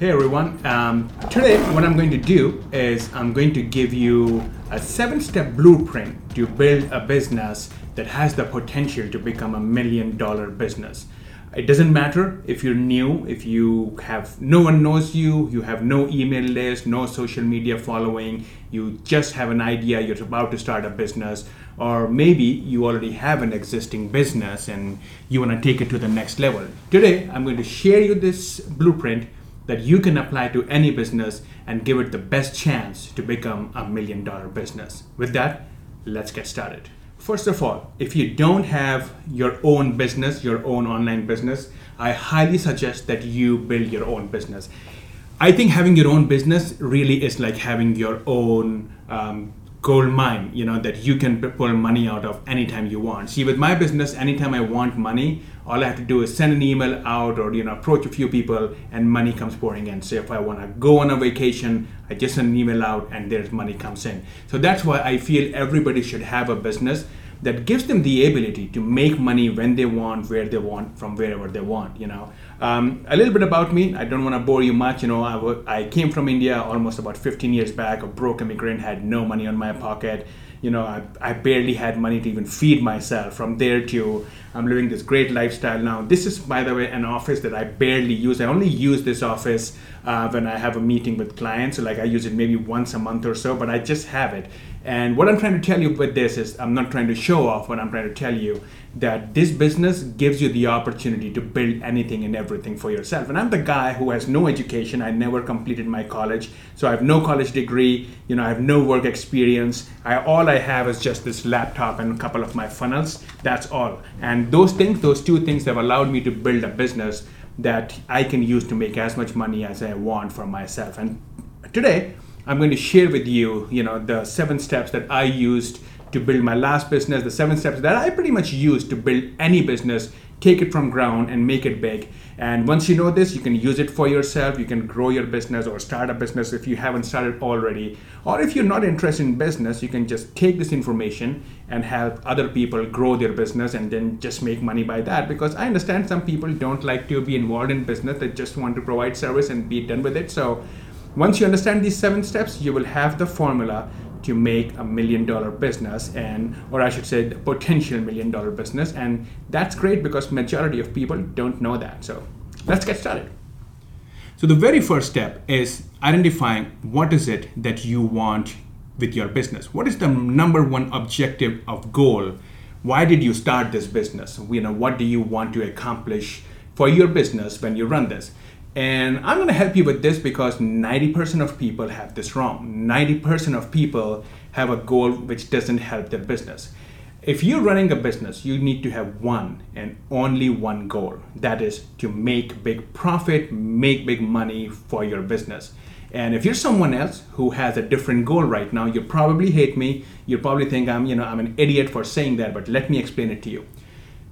Hey everyone. Um, today, what I'm going to do is I'm going to give you a seven step blueprint to build a business that has the potential to become a million dollar business. It doesn't matter if you're new, if you have no one knows you, you have no email list, no social media following, you just have an idea, you're about to start a business, or maybe you already have an existing business and you want to take it to the next level. Today, I'm going to share you this blueprint that you can apply to any business and give it the best chance to become a million dollar business. With that, let's get started. First of all, if you don't have your own business, your own online business, I highly suggest that you build your own business. I think having your own business really is like having your own um, gold mine, you know, that you can pull money out of anytime you want. See, with my business, anytime I want money, all I have to do is send an email out or, you know, approach a few people and money comes pouring in. So if I want to go on a vacation, I just send an email out and there's money comes in. So that's why I feel everybody should have a business that gives them the ability to make money when they want, where they want, from wherever they want. You know, um, a little bit about me. I don't want to bore you much. You know, I, w- I came from India almost about 15 years back. A broke immigrant, had no money on my pocket. You know, I, I barely had money to even feed myself. From there to I'm living this great lifestyle now. This is, by the way, an office that I barely use. I only use this office uh, when I have a meeting with clients. So, like, I use it maybe once a month or so, but I just have it. And what I'm trying to tell you with this is, I'm not trying to show off, but I'm trying to tell you that this business gives you the opportunity to build anything and everything for yourself. And I'm the guy who has no education. I never completed my college, so I have no college degree. You know, I have no work experience. I, all I have is just this laptop and a couple of my funnels. That's all. And those things, those two things, have allowed me to build a business that I can use to make as much money as I want for myself. And today, I'm going to share with you, you know, the seven steps that I used to build my last business, the seven steps that I pretty much use to build any business, take it from ground and make it big. And once you know this, you can use it for yourself. You can grow your business or start a business if you haven't started already. Or if you're not interested in business, you can just take this information and help other people grow their business and then just make money by that. Because I understand some people don't like to be involved in business, they just want to provide service and be done with it. So once you understand these seven steps, you will have the formula to make a million dollar business and or I should say the potential million dollar business and that's great because majority of people don't know that. So let's get started. So the very first step is identifying what is it that you want with your business. What is the number one objective of goal? Why did you start this business? You know, what do you want to accomplish for your business when you run this? And I'm going to help you with this because 90% of people have this wrong. 90% of people have a goal which doesn't help their business. If you're running a business, you need to have one and only one goal that is to make big profit, make big money for your business. And if you're someone else who has a different goal right now, you probably hate me. You probably think I'm, you know, I'm an idiot for saying that, but let me explain it to you.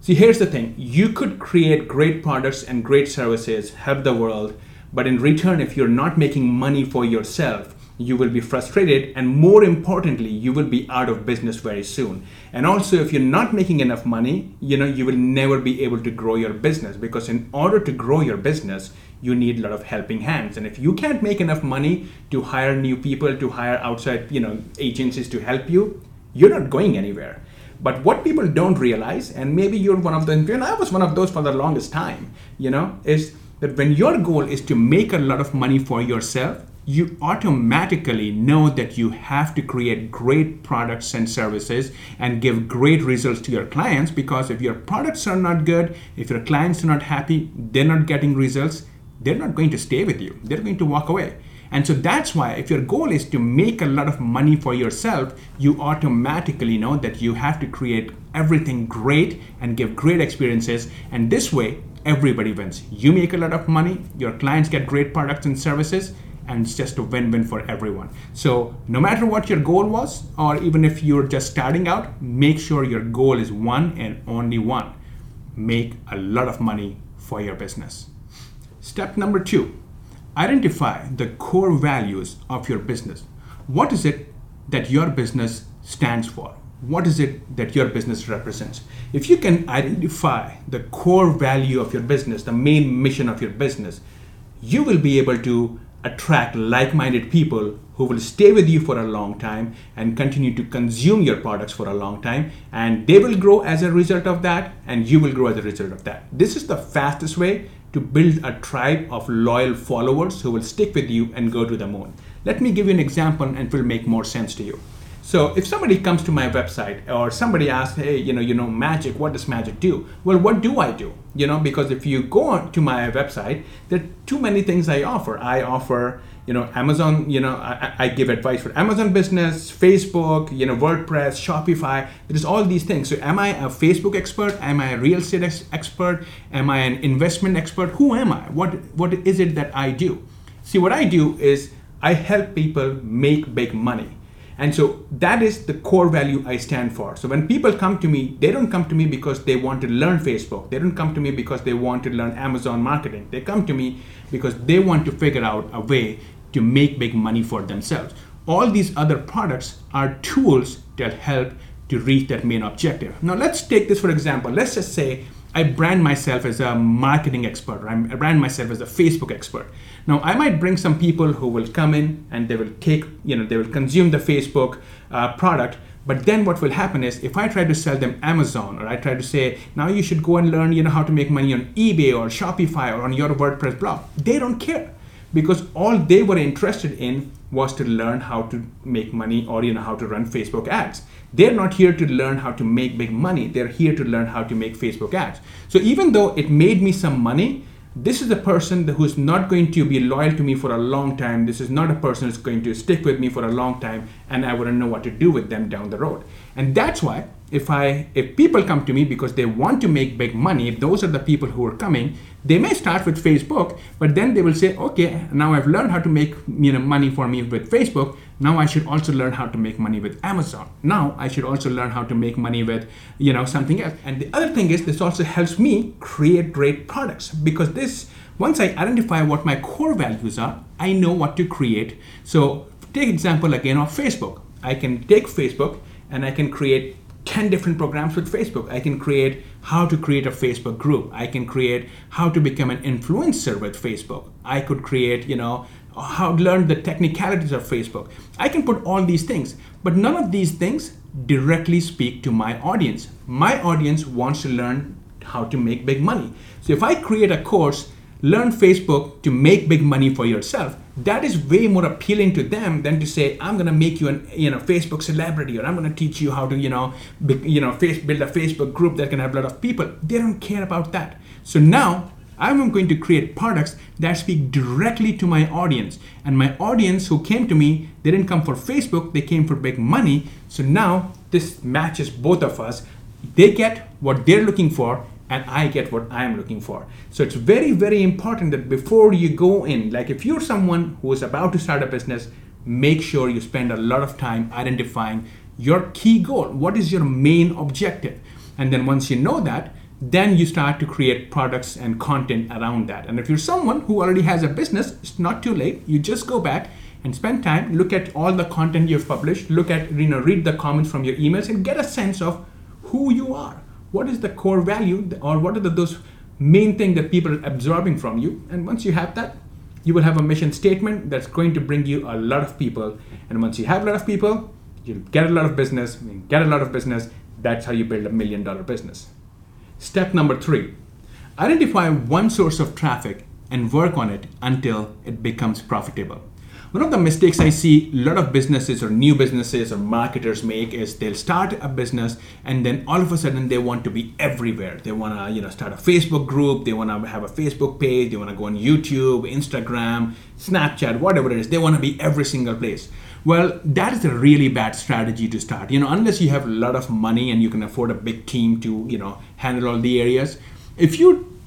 See, here's the thing you could create great products and great services, help the world, but in return, if you're not making money for yourself, you will be frustrated, and more importantly, you will be out of business very soon. And also, if you're not making enough money, you know, you will never be able to grow your business because in order to grow your business, you need a lot of helping hands. And if you can't make enough money to hire new people, to hire outside, you know, agencies to help you, you're not going anywhere. But what people don't realize, and maybe you're one of them, and I was one of those for the longest time, you know, is that when your goal is to make a lot of money for yourself, you automatically know that you have to create great products and services and give great results to your clients because if your products are not good, if your clients are not happy, they're not getting results, they're not going to stay with you. They're going to walk away. And so that's why, if your goal is to make a lot of money for yourself, you automatically know that you have to create everything great and give great experiences. And this way, everybody wins. You make a lot of money, your clients get great products and services, and it's just a win win for everyone. So, no matter what your goal was, or even if you're just starting out, make sure your goal is one and only one make a lot of money for your business. Step number two identify the core values of your business. What is it that your business stands for? What is it that your business represents? If you can identify the core value of your business, the main mission of your business, you will be able to attract like minded people who will stay with you for a long time and continue to consume your products for a long time. And they will grow as a result of that, and you will grow as a result of that. This is the fastest way to build a tribe of loyal followers who will stick with you and go to the moon. Let me give you an example and it will make more sense to you. So if somebody comes to my website or somebody asks, hey, you know, you know, magic, what does magic do? Well, what do I do? You know, because if you go to my website, there are too many things I offer. I offer, you know, Amazon, you know, I, I give advice for Amazon business, Facebook, you know, WordPress, Shopify. There's all these things. So am I a Facebook expert? Am I a real estate ex- expert? Am I an investment expert? Who am I? What what is it that I do? See, what I do is I help people make big money. And so that is the core value I stand for. So when people come to me, they don't come to me because they want to learn Facebook. They don't come to me because they want to learn Amazon marketing. They come to me because they want to figure out a way to make big money for themselves. All these other products are tools that help to reach that main objective. Now let's take this for example. Let's just say I brand myself as a marketing expert. I brand myself as a Facebook expert. Now, I might bring some people who will come in and they will take, you know, they will consume the Facebook uh, product. But then what will happen is if I try to sell them Amazon or I try to say, now you should go and learn, you know, how to make money on eBay or Shopify or on your WordPress blog, they don't care because all they were interested in was to learn how to make money or you know how to run Facebook ads. They're not here to learn how to make big money. They're here to learn how to make Facebook ads. So even though it made me some money, this is a person who's not going to be loyal to me for a long time. This is not a person who's going to stick with me for a long time, and I wouldn't know what to do with them down the road. And that's why if I if people come to me because they want to make big money, if those are the people who are coming, they may start with Facebook, but then they will say, okay, now I've learned how to make you know money for me with Facebook. Now I should also learn how to make money with Amazon. Now I should also learn how to make money with you know something else. And the other thing is this also helps me create great products because this once I identify what my core values are, I know what to create. So take example again of Facebook. I can take Facebook and I can create 10 different programs with Facebook. I can create how to create a Facebook group. I can create how to become an influencer with Facebook. I could create, you know, how to learn the technicalities of Facebook. I can put all these things, but none of these things directly speak to my audience. My audience wants to learn how to make big money. So if I create a course learn Facebook to make big money for yourself, that is way more appealing to them than to say, I'm gonna make you an you know Facebook celebrity or I'm gonna teach you how to you know be, you know face, build a Facebook group that can have a lot of people. They don't care about that. So now I'm going to create products that speak directly to my audience. And my audience who came to me, they didn't come for Facebook, they came for big money. So now this matches both of us. They get what they're looking for and I get what I am looking for. So it's very, very important that before you go in, like if you're someone who is about to start a business, make sure you spend a lot of time identifying your key goal. What is your main objective? And then once you know that, then you start to create products and content around that. And if you're someone who already has a business, it's not too late. You just go back and spend time, look at all the content you've published, look at, you know, read the comments from your emails and get a sense of who you are what is the core value or what are the, those main thing that people are absorbing from you? And once you have that you will have a mission statement that's going to bring you a lot of people. And once you have a lot of people you'll get a lot of business. Get a lot of business that's how you build a million dollar business. Step number three identify one source of traffic and work on it until it becomes profitable one of the mistakes I see a lot of businesses or new businesses or marketers make is they'll start a business and then all of a sudden they want to be everywhere. They want to, you know, start a Facebook group, they want to have a Facebook page, they want to go on YouTube, Instagram, Snapchat, whatever it is. They want to be every single place. Well, that is a really bad strategy to start. You know, unless you have a lot of money and you can afford a big team to, you know, handle all the areas. If you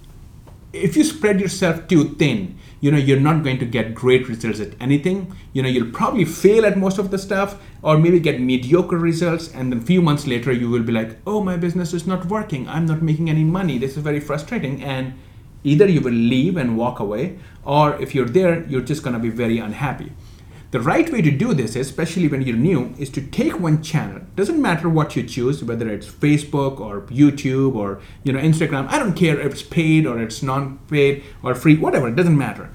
if you spread yourself too thin, you know you're not going to get great results at anything. You know you'll probably fail at most of the stuff or maybe get mediocre results and then a few months later you will be like oh my business is not working. I'm not making any money. This is very frustrating. And either you will leave and walk away or if you're there you're just going to be very unhappy the right way to do this, especially when you're new, is to take one channel. Doesn't matter what you choose, whether it's Facebook or YouTube or you know Instagram. I don't care if it's paid or it's non-paid or free, whatever. It doesn't matter.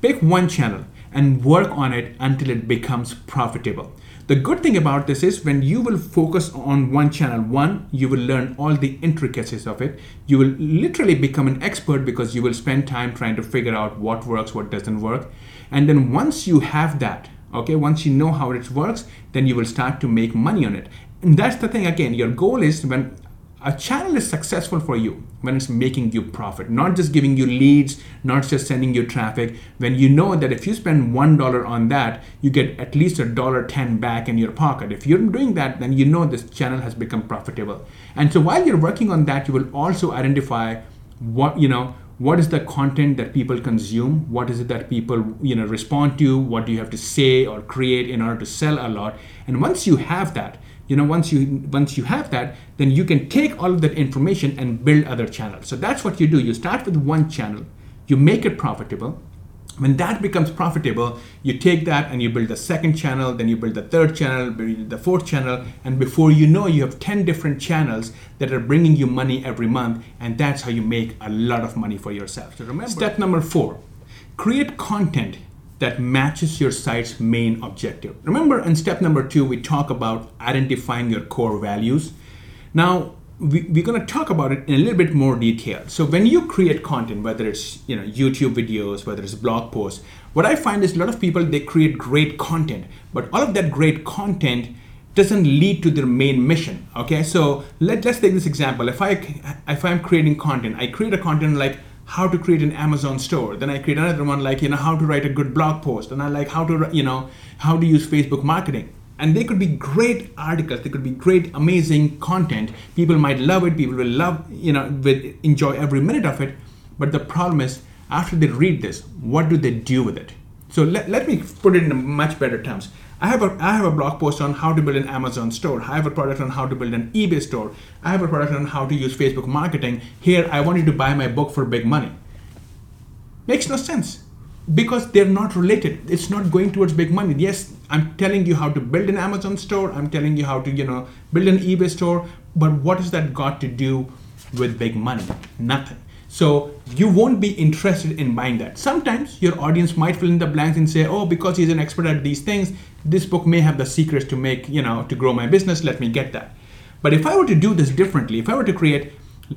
Pick one channel and work on it until it becomes profitable. The good thing about this is when you will focus on one channel, one, you will learn all the intricacies of it. You will literally become an expert because you will spend time trying to figure out what works, what doesn't work. And then once you have that, okay, once you know how it works, then you will start to make money on it. And that's the thing again, your goal is when a channel is successful for you when it's making you profit, not just giving you leads, not just sending you traffic. When you know that if you spend one dollar on that, you get at least a dollar ten back in your pocket. If you're doing that, then you know this channel has become profitable. And so while you're working on that, you will also identify what you know what is the content that people consume? What is it that people you know respond to? What do you have to say or create in order to sell a lot? And once you have that you know once you once you have that then you can take all of that information and build other channels. So that's what you do. You start with one channel. You make it profitable when that becomes profitable you take that and you build the second channel then you build the third channel build the fourth channel and before you know you have 10 different channels that are bringing you money every month and that's how you make a lot of money for yourself so remember step number four create content that matches your site's main objective. Remember, in step number two, we talk about identifying your core values. Now, we, we're going to talk about it in a little bit more detail. So, when you create content, whether it's you know YouTube videos, whether it's blog posts, what I find is a lot of people they create great content, but all of that great content doesn't lead to their main mission. Okay, so let, let's take this example. If I if I'm creating content, I create a content like how to create an Amazon store. Then I create another one like, you know, how to write a good blog post. And I like how to, you know, how to use Facebook marketing. And they could be great articles. They could be great, amazing content. People might love it. People will love, you know, will enjoy every minute of it. But the problem is, after they read this, what do they do with it? So let, let me put it in much better terms. I have a I have a blog post on how to build an Amazon store. I have a product on how to build an eBay store. I have a product on how to use Facebook marketing. Here I want you to buy my book for big money. Makes no sense because they're not related. It's not going towards big money. Yes, I'm telling you how to build an Amazon store. I'm telling you how to, you know, build an eBay store, but what has that got to do with big money? Nothing. So you won't be interested in buying that. Sometimes your audience might fill in the blanks and say, "Oh, because he's an expert at these things, this book may have the secrets to make, you know, to grow my business. Let me get that." But if I were to do this differently, if I were to create,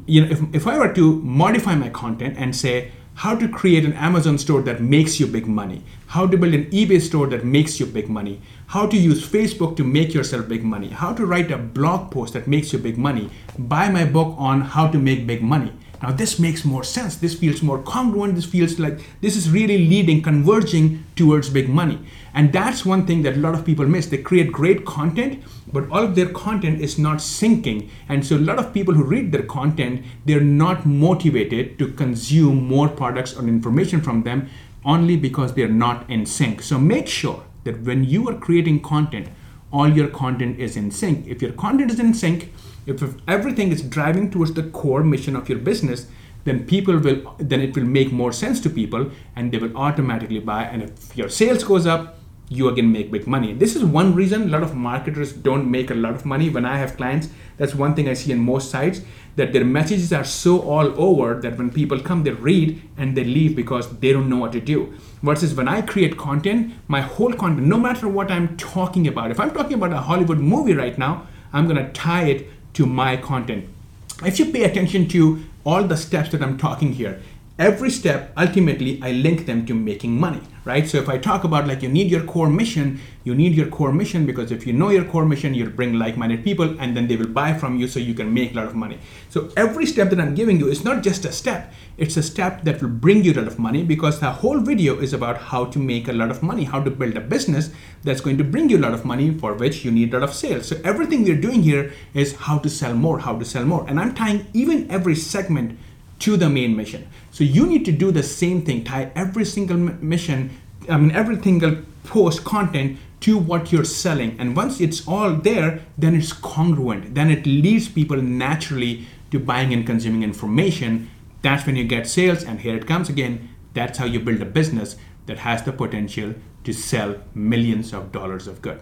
you know, if, if I were to modify my content and say, how to create an Amazon store that makes you big money, how to build an eBay store that makes you big money, how to use Facebook to make yourself big money, how to write a blog post that makes you big money, buy my book on how to make big money. Now, this makes more sense. This feels more congruent. This feels like this is really leading, converging towards big money. And that's one thing that a lot of people miss. They create great content, but all of their content is not syncing. And so, a lot of people who read their content, they're not motivated to consume more products or information from them only because they're not in sync. So, make sure that when you are creating content, all your content is in sync. If your content is in sync, if, everything is driving towards the core mission of your business, then people will then it will make more sense to people and they will automatically buy. And if your sales goes up, you again make big money. This is one reason a lot of marketers don't make a lot of money. When I have clients, that's one thing I see in most sites that their messages are so all over that when people come, they read and they leave because they don't know what to do. Versus when I create content, my whole content, no matter what I'm talking about, if I'm talking about a Hollywood movie right now, I'm gonna tie it to my content. If you pay attention to all the steps that I'm talking here, every step ultimately I link them to making money right? So if I talk about like you need your core mission, you need your core mission because if you know your core mission, you'll bring like-minded people and then they will buy from you so you can make a lot of money. So every step that I'm giving you is not just a step, it's a step that will bring you a lot of money because the whole video is about how to make a lot of money, how to build a business that's going to bring you a lot of money for which you need a lot of sales. So everything we're doing here is how to sell more, how to sell more. And I'm tying even every segment to the main mission. So you need to do the same thing, tie every single mission, I mean, every single post content to what you're selling. And once it's all there, then it's congruent. Then it leads people naturally to buying and consuming information. That's when you get sales. And here it comes again. That's how you build a business that has the potential to sell millions of dollars of good.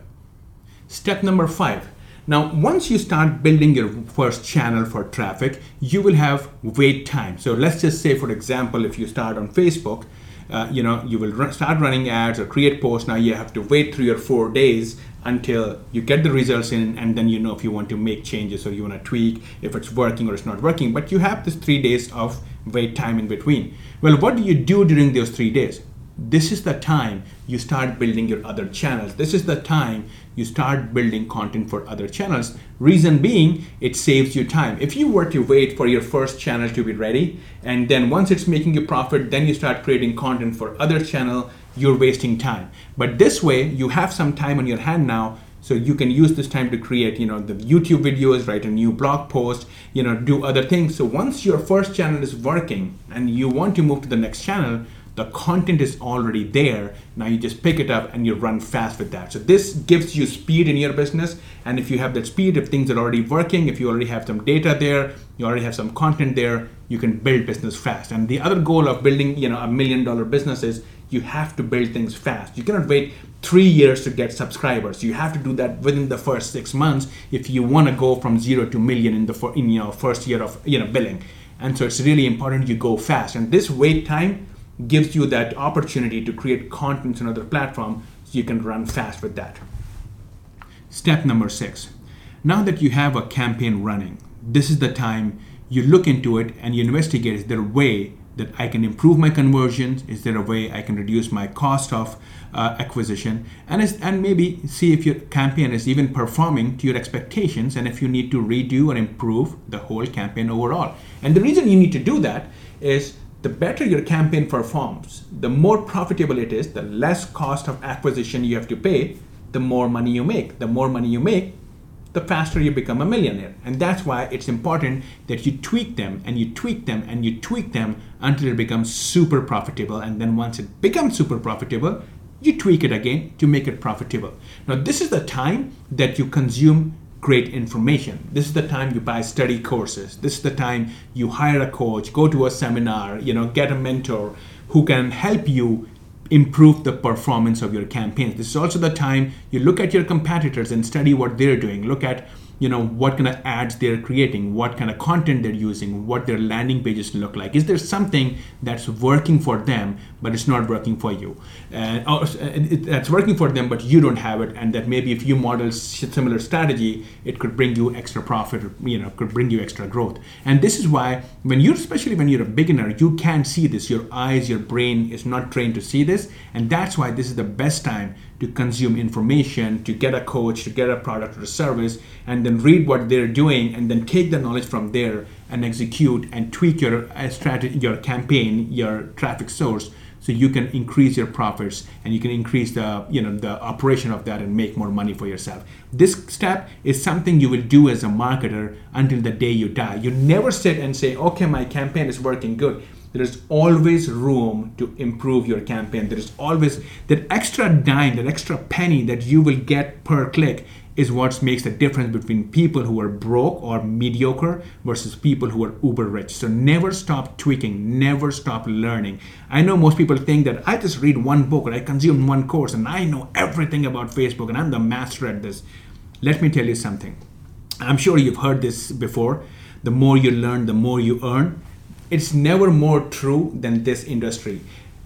Step number five now, once you start building your first channel for traffic, you will have wait time. So let's just say, for example, if you start on Facebook uh, you know you will run, start running ads or create posts now you have to wait three or four days until you get the results in and then you know if you want to make changes or you want to tweak if it's working or it's not working but you have this three days of wait time in between well what do you do during those three days this is the time you start building your other channels. This is the time you start building content for other channels. Reason being, it saves you time. If you were to wait for your first channel to be ready, and then once it's making you profit, then you start creating content for other channel, you're wasting time. But this way, you have some time on your hand now so you can use this time to create you know the youtube videos write a new blog post you know do other things so once your first channel is working and you want to move to the next channel the content is already there. Now you just pick it up and you run fast with that. So this gives you speed in your business. And if you have that speed, if things are already working, if you already have some data there, you already have some content there, you can build business fast. And the other goal of building, you know, a million dollar business is you have to build things fast. You cannot wait three years to get subscribers. You have to do that within the first six months if you want to go from zero to million in the for, in your first year of you know billing. And so it's really important you go fast. And this wait time gives you that opportunity to create content on other platform so you can run fast with that. Step number six. Now that you have a campaign running, this is the time you look into it and you investigate is there a way that I can improve my conversions? Is there a way I can reduce my cost of uh, acquisition? And, and maybe see if your campaign is even performing to your expectations and if you need to redo and improve the whole campaign overall. And the reason you need to do that is the better your campaign performs, the more profitable it is, the less cost of acquisition you have to pay, the more money you make. The more money you make, the faster you become a millionaire. And that's why it's important that you tweak them and you tweak them and you tweak them until it becomes super profitable. And then once it becomes super profitable, you tweak it again to make it profitable. Now, this is the time that you consume great information. This is the time you buy study courses. This is the time you hire a coach, go to a seminar, you know, get a mentor who can help you improve the performance of your campaigns. This is also the time you look at your competitors and study what they're doing. Look at you know what kind of ads they're creating what kind of content they're using what their landing pages look like. Is there something that's working for them but it's not working for you? And uh, that's working for them but you don't have it and that maybe if you model similar strategy it could bring you extra profit you know could bring you extra growth. And this is why when you're especially when you're a beginner you can't see this. Your eyes your brain is not trained to see this and that's why this is the best time to consume information, to get a coach, to get a product or a service, and then read what they're doing, and then take the knowledge from there and execute and tweak your uh, strategy, your campaign, your traffic source, so you can increase your profits and you can increase the you know the operation of that and make more money for yourself. This step is something you will do as a marketer until the day you die. You never sit and say, okay, my campaign is working good there is always room to improve your campaign. There is always that extra dime, that extra penny that you will get per click is what makes the difference between people who are broke or mediocre versus people who are uber rich. So never stop tweaking, never stop learning. I know most people think that I just read one book or I consume one course and I know everything about Facebook and I'm the master at this. Let me tell you something. I'm sure you've heard this before. The more you learn, the more you earn it's never more true than this industry.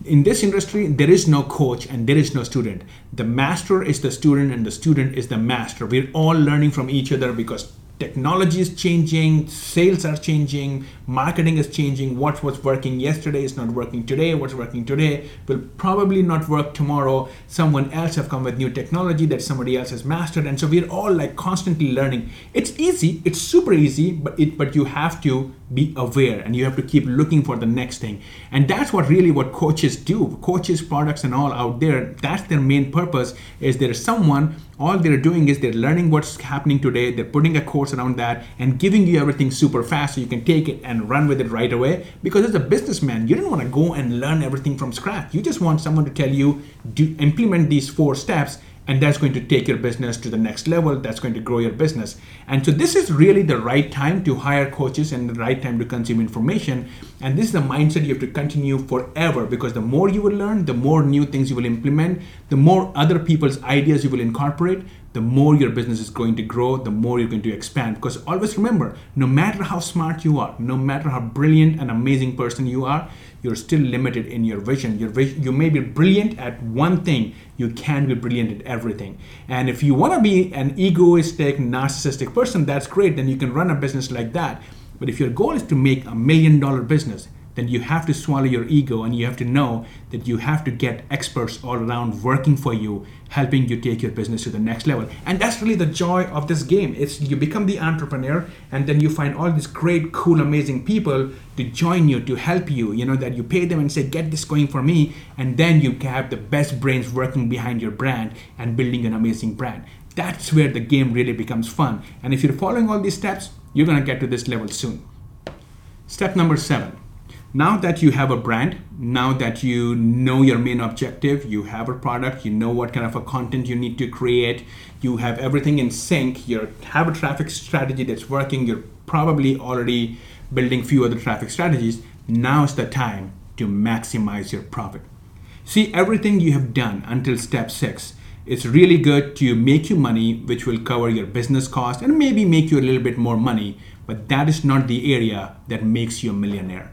In this industry, there is no coach and there is no student. The master is the student and the student is the master. We're all learning from each other because technology is changing, sales are changing, marketing is changing. What was working yesterday is not working today. What's working today will probably not work tomorrow. Someone else have come with new technology that somebody else has mastered, and so we're all like constantly learning. It's easy, it's super easy, but it but you have to be aware and you have to keep looking for the next thing. And that's what really what coaches do. Coaches, products, and all out there. That's their main purpose. Is there someone all they're doing is they're learning what's happening today they're putting a course around that and giving you everything super fast so you can take it and run with it right away because as a businessman you don't want to go and learn everything from scratch. You just want someone to tell you do implement these four steps and that's going to take your business to the next level that's going to grow your business. And so this is really the right time to hire coaches and the right time to consume information. And this is the mindset you have to continue forever because the more you will learn the more new things you will implement the more other people's ideas you will incorporate the more your business is going to grow, the more you're going to expand. Because always remember, no matter how smart you are, no matter how brilliant and amazing person you are, you're still limited in your vision. Your vision, you may be brilliant at one thing, you can be brilliant at everything. And if you want to be an egoistic, narcissistic person, that's great. Then you can run a business like that. But if your goal is to make a million dollar business, then you have to swallow your ego and you have to know that you have to get experts all around working for you helping you take your business to the next level. And that's really the joy of this game. It's you become the entrepreneur and then you find all these great cool amazing people to join you to help you you know that you pay them and say get this going for me and then you have the best brains working behind your brand and building an amazing brand. That's where the game really becomes fun. And if you're following all these steps you're to get to this level soon. Step number 7 now that you have a brand, now that you know your main objective, you have a product, you know what kind of a content you need to create, you have everything in sync, you have a traffic strategy that's working, you're probably already building few other traffic strategies. Now's the time to maximize your profit. See, everything you have done until step six is really good to make you money, which will cover your business cost and maybe make you a little bit more money, but that is not the area that makes you a millionaire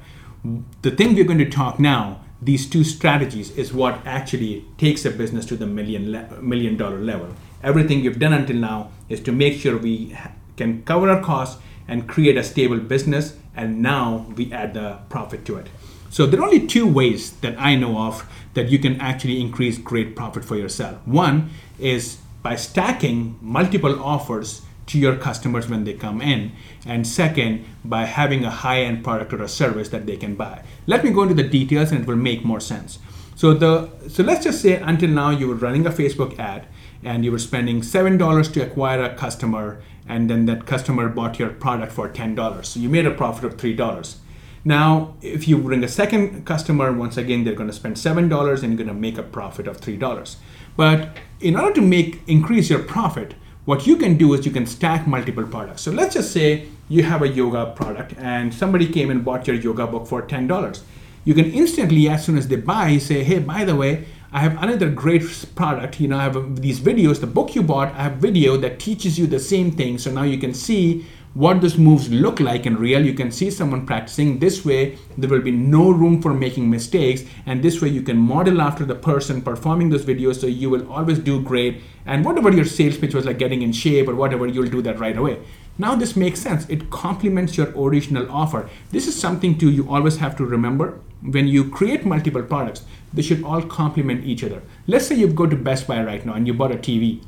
the thing we're going to talk now, these two strategies, is what actually takes a business to the million le- million dollar level. Everything we've done until now is to make sure we ha- can cover our costs and create a stable business, and now we add the profit to it. So there are only two ways that I know of that you can actually increase great profit for yourself. One is by stacking multiple offers to your customers when they come in. And second by having a high-end product or a service that they can buy. Let me go into the details and it will make more sense. So the so let's just say until now you were running a facebook ad and you were spending $7 to acquire a customer and then that customer bought your product for $10 so you made a profit of $3 now if you bring a second customer once again they're going to spend $7 and you're going to make a profit of $3 but in order to make increase your profit what you can do is you can stack multiple products. So let's just say you have a yoga product and somebody came and bought your yoga book for $10. You can instantly, as soon as they buy, say, hey, by the way, I have another great product. You know, I have uh, these videos, the book you bought, I have video that teaches you the same thing. So now you can see what those moves look like in real. You can see someone practicing. This way, there will be no room for making mistakes. And this way, you can model after the person performing those videos. So you will always do great. And whatever your sales pitch was like getting in shape or whatever, you'll do that right away. Now this makes sense. It complements your original offer. This is something to you always have to remember when you create multiple products. They should all complement each other. Let's say you go to Best Buy right now and you bought a TV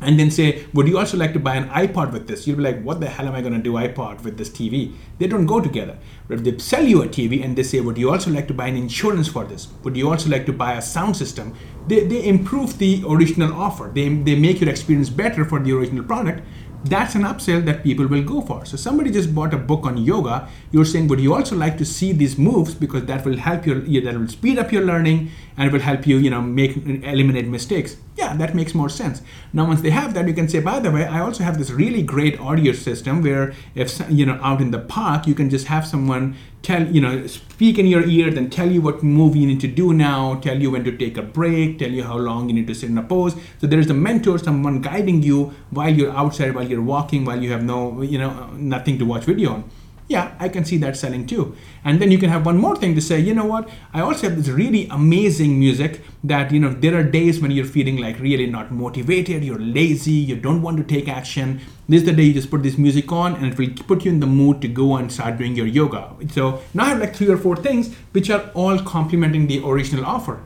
and then say, would you also like to buy an iPod with this? You'll be like, what the hell am I going to do iPod with this TV? They don't go together. But if they sell you a TV and they say, would you also like to buy an insurance for this? Would you also like to buy a sound system? They, they improve the original offer. They, they make your experience better for the original product that's an upsell that people will go for. So somebody just bought a book on yoga. You're saying, would you also like to see these moves because that will help your that will speed up your learning and it will help you, you know, make eliminate mistakes. Yeah, that makes more sense. Now, once they have that, you can say, by the way, I also have this really great audio system where if you know out in the park, you can just have someone tell you know speak in your ear then tell you what move you need to do now tell you when to take a break tell you how long you need to sit in a pose so there is a mentor someone guiding you while you're outside while you're walking while you have no you know nothing to watch video on yeah, I can see that selling too. And then you can have one more thing to say, you know what? I also have this really amazing music that, you know, there are days when you're feeling like really not motivated, you're lazy, you don't want to take action. This is the day you just put this music on and it will put you in the mood to go and start doing your yoga. So now I have like three or four things which are all complementing the original offer.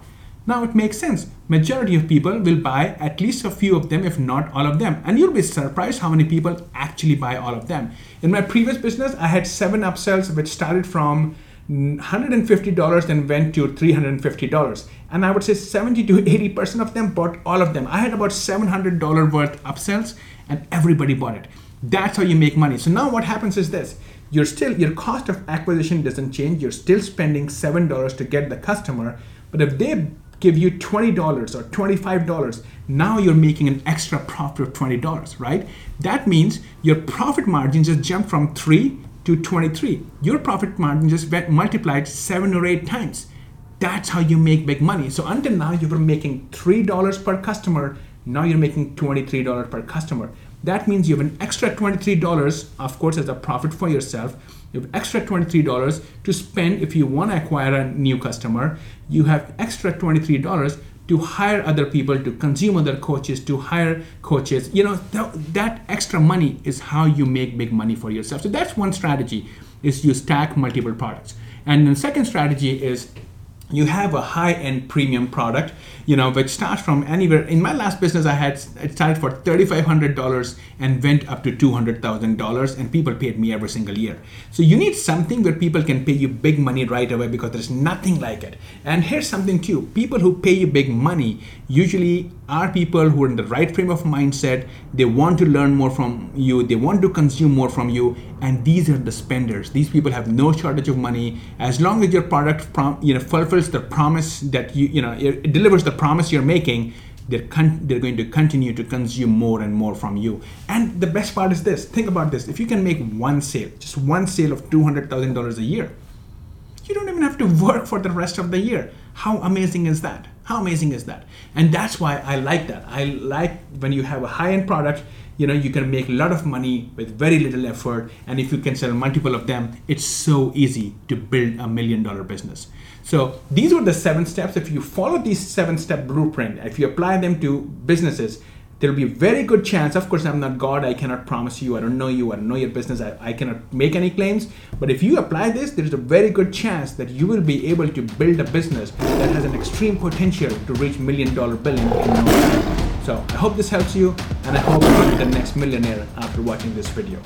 Now it makes sense. Majority of people will buy at least a few of them, if not all of them. And you'll be surprised how many people actually buy all of them. In my previous business, I had seven upsells which started from $150 and went to $350. And I would say 70 to 80% of them bought all of them. I had about $700 worth upsells and everybody bought it. That's how you make money. So now what happens is this. You're still your cost of acquisition doesn't change. You're still spending $7 to get the customer, but if they give you $20 or $25, now you're making an extra profit of $20, right? That means your profit margin just jumped from 3 to 23. Your profit margin just went multiplied seven or eight times. That's how you make big money. So until now, you were making $3 per customer. Now you're making $23 per customer. That means you have an extra $23, of course, as a profit for yourself. You have extra $23 to spend if you want to acquire a new customer. You have extra $23 to hire other people, to consume other coaches, to hire coaches. You know, th- that extra money is how you make big money for yourself. So that's one strategy is you stack multiple products. And the second strategy is you have a high-end premium product you know which starts from anywhere. In my last business i had it started for $3500 and went up to $200000 and people paid me every single year. So you need something where people can pay you big money right away because there's nothing like it. And here's something too. People who pay you big money usually are people who are in the right frame of mindset. They want to learn more from you. They want to consume more from you. And these are the spenders. These people have no shortage of money. As long as your product prom- you know fulfills the promise that you you know it delivers the promise you're making they're, con- they're going to continue to consume more and more from you. And the best part is this. Think about this. If you can make one sale just one sale of $200000 a year you don't even have to work for the rest of the year. How amazing is that? How amazing is that? And that's why i like that. I like when you have a high-end product you know you can make a lot of money with very little effort. And if you can sell multiple of them it's so easy to build a million dollar business so these were the seven steps. If you follow these seven step blueprint if you apply them to businesses there'll be a very good chance of course i'm not god i cannot promise you i don't know you i don't know your business I, I cannot make any claims. But if you apply this there's a very good chance that you will be able to build a business that has an extreme potential to reach million dollar billing in no time. So i hope this helps you and i hope you're the next millionaire after watching this video